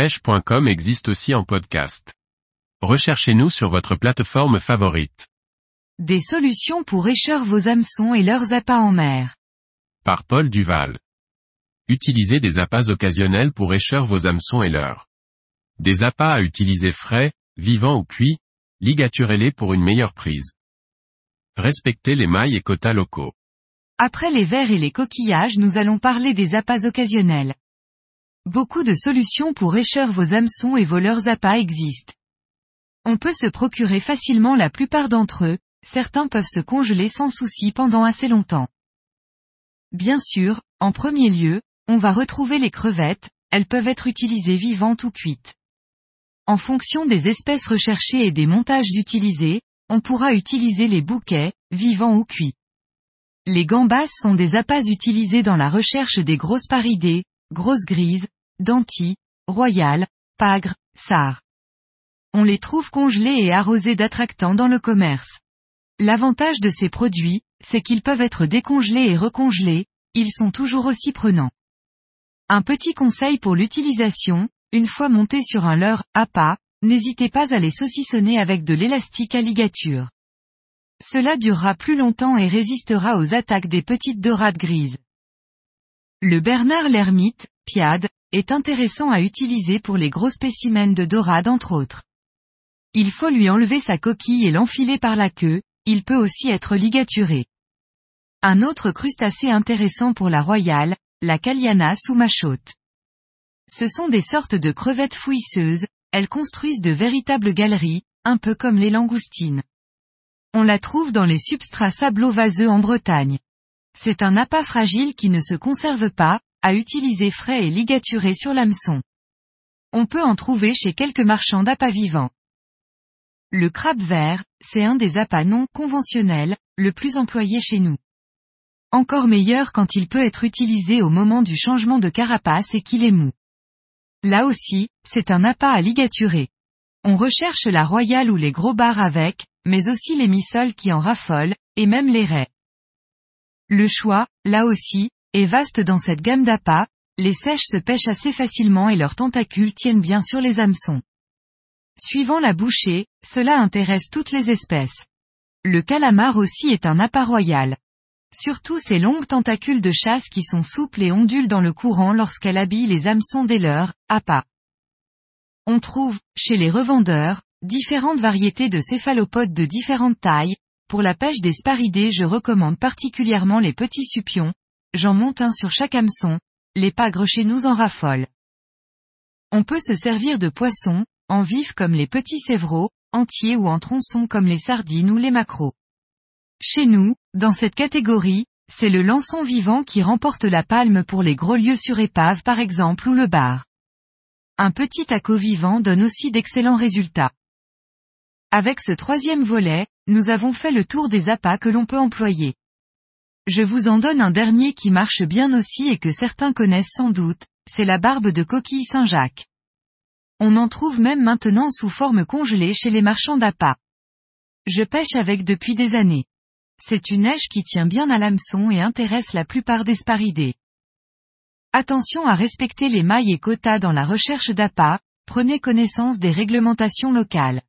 pêche.com existe aussi en podcast. Recherchez-nous sur votre plateforme favorite. Des solutions pour écheur vos hameçons et leurs appâts en mer. Par Paul Duval. Utilisez des appâts occasionnels pour écheur vos hameçons et leurs. Des appâts à utiliser frais, vivants ou cuits, ligaturez-les pour une meilleure prise. Respectez les mailles et quotas locaux. Après les vers et les coquillages nous allons parler des appâts occasionnels. Beaucoup de solutions pour écheur vos hameçons et vos leurs appâts existent. On peut se procurer facilement la plupart d'entre eux, certains peuvent se congeler sans souci pendant assez longtemps. Bien sûr, en premier lieu, on va retrouver les crevettes, elles peuvent être utilisées vivantes ou cuites. En fonction des espèces recherchées et des montages utilisés, on pourra utiliser les bouquets, vivants ou cuits. Les gambas sont des appâts utilisés dans la recherche des grosses paridées, grosses grises, dentis, royales, pagres, sars. On les trouve congelés et arrosés d'attractants dans le commerce. L'avantage de ces produits, c'est qu'ils peuvent être décongelés et recongelés, ils sont toujours aussi prenants. Un petit conseil pour l'utilisation, une fois montés sur un leurre, appât, n'hésitez pas à les saucissonner avec de l'élastique à ligature. Cela durera plus longtemps et résistera aux attaques des petites dorades grises. Le Bernard l'ermite, piade, est intéressant à utiliser pour les gros spécimens de dorade entre autres. Il faut lui enlever sa coquille et l'enfiler par la queue, il peut aussi être ligaturé. Un autre crustacé intéressant pour la royale, la Caliana sous machote. Ce sont des sortes de crevettes fouisseuses, elles construisent de véritables galeries, un peu comme les langoustines. On la trouve dans les substrats sablo-vaseux en Bretagne. C'est un appât fragile qui ne se conserve pas, à utiliser frais et ligaturé sur l'hameçon. On peut en trouver chez quelques marchands d'appâts vivants. Le crabe vert, c'est un des appâts non conventionnels, le plus employé chez nous. Encore meilleur quand il peut être utilisé au moment du changement de carapace et qu'il est mou. Là aussi, c'est un appât à ligaturer. On recherche la royale ou les gros bars avec, mais aussi les missoles qui en raffolent, et même les raies. Le choix, là aussi, est vaste dans cette gamme d'appâts, les sèches se pêchent assez facilement et leurs tentacules tiennent bien sur les hameçons. Suivant la bouchée, cela intéresse toutes les espèces. Le calamar aussi est un appât royal. Surtout ces longues tentacules de chasse qui sont souples et ondulent dans le courant lorsqu'elle habille les hameçons des leurs, appâts. On trouve, chez les revendeurs, différentes variétés de céphalopodes de différentes tailles, pour la pêche des sparidés je recommande particulièrement les petits supions, j'en monte un sur chaque hameçon, les pagres chez nous en raffolent. On peut se servir de poissons, en vif comme les petits sévraux, entiers ou en tronçons comme les sardines ou les maquereaux. Chez nous, dans cette catégorie, c'est le lançon vivant qui remporte la palme pour les gros lieux sur épave par exemple ou le bar. Un petit taco vivant donne aussi d'excellents résultats. Avec ce troisième volet, nous avons fait le tour des appâts que l'on peut employer. Je vous en donne un dernier qui marche bien aussi et que certains connaissent sans doute, c'est la barbe de coquille Saint-Jacques. On en trouve même maintenant sous forme congelée chez les marchands d'appâts. Je pêche avec depuis des années. C'est une neige qui tient bien à l'hameçon et intéresse la plupart des sparidés. Attention à respecter les mailles et quotas dans la recherche d'appâts, prenez connaissance des réglementations locales.